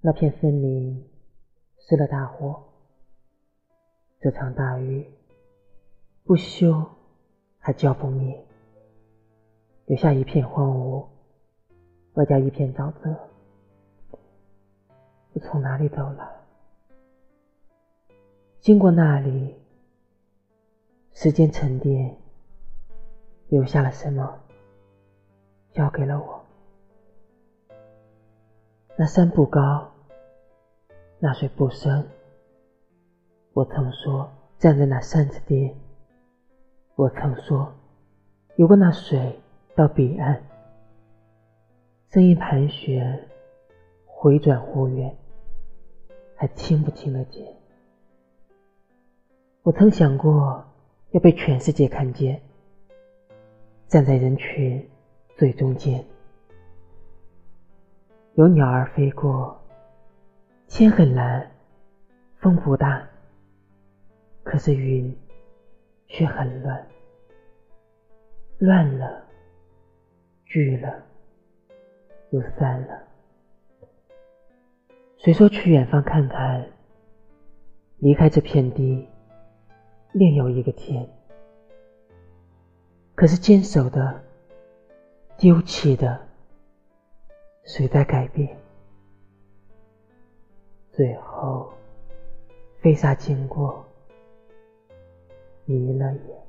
那片森林失了大火，这场大雨不休还浇不灭，留下一片荒芜，外加一片沼泽。我从哪里走来？经过那里，时间沉淀，留下了什么？交给了我。那山不高，那水不深。我曾说站在那山之巅，我曾说游过那水到彼岸。声音盘旋，回转忽远，还听不听得见？我曾想过要被全世界看见，站在人群最中间。有鸟儿飞过，天很蓝，风不大，可是云却很乱，乱了，聚了，又散了。谁说去远方看看？离开这片地，另有一个天。可是坚守的，丢弃的。谁在改变？最后，飞沙经过，迷了眼。